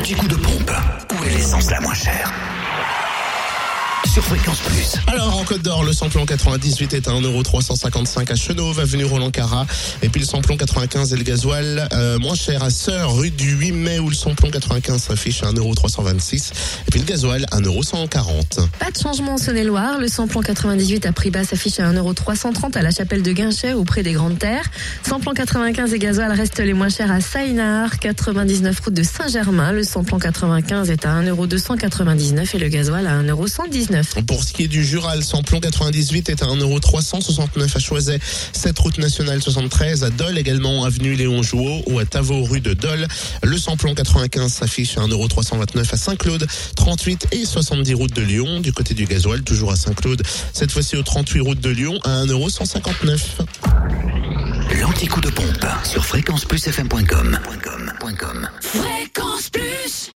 L'anti-coup de pompe. Où est l'essence la moins chère? Sur Fréquence Plus. Alors en Côte d'Or, le samplon 98 est à 1,355€ à Chenauve, avenue Roland Cara. Et puis le samplon 95 et le gasoil euh, moins cher à Sœur, rue du 8 mai, où le samplon 95 s'affiche à 1,326€. Et puis le gasoil, 1,140€. Pas de changement en Saône-et-Loire. Le samplon 98 à prix bas s'affiche à 1,330€ à la chapelle de Guinchet, auprès des Grandes Terres. Samplon 95 et gasoil restent les moins chers à Saïnard, 99 route de Saint-Germain. Le samplon 95 est à 1,299€ et le gasoil à 1,119€. Pour ce qui est du Jura, le samplon 98 est à 1,369€ à Choiset, 7 route nationale 73, à Dole également, avenue Léon Jouot ou à Tavaux, rue de Dole. Le samplon 95 s'affiche à 1,329€ à Saint-Claude, 38 et 70 route de Lyon. Du côté du gasoil, toujours à Saint-Claude, cette fois-ci au 38 route de Lyon à 1,159€. L'anti-coup de pompe sur. Fréquence plus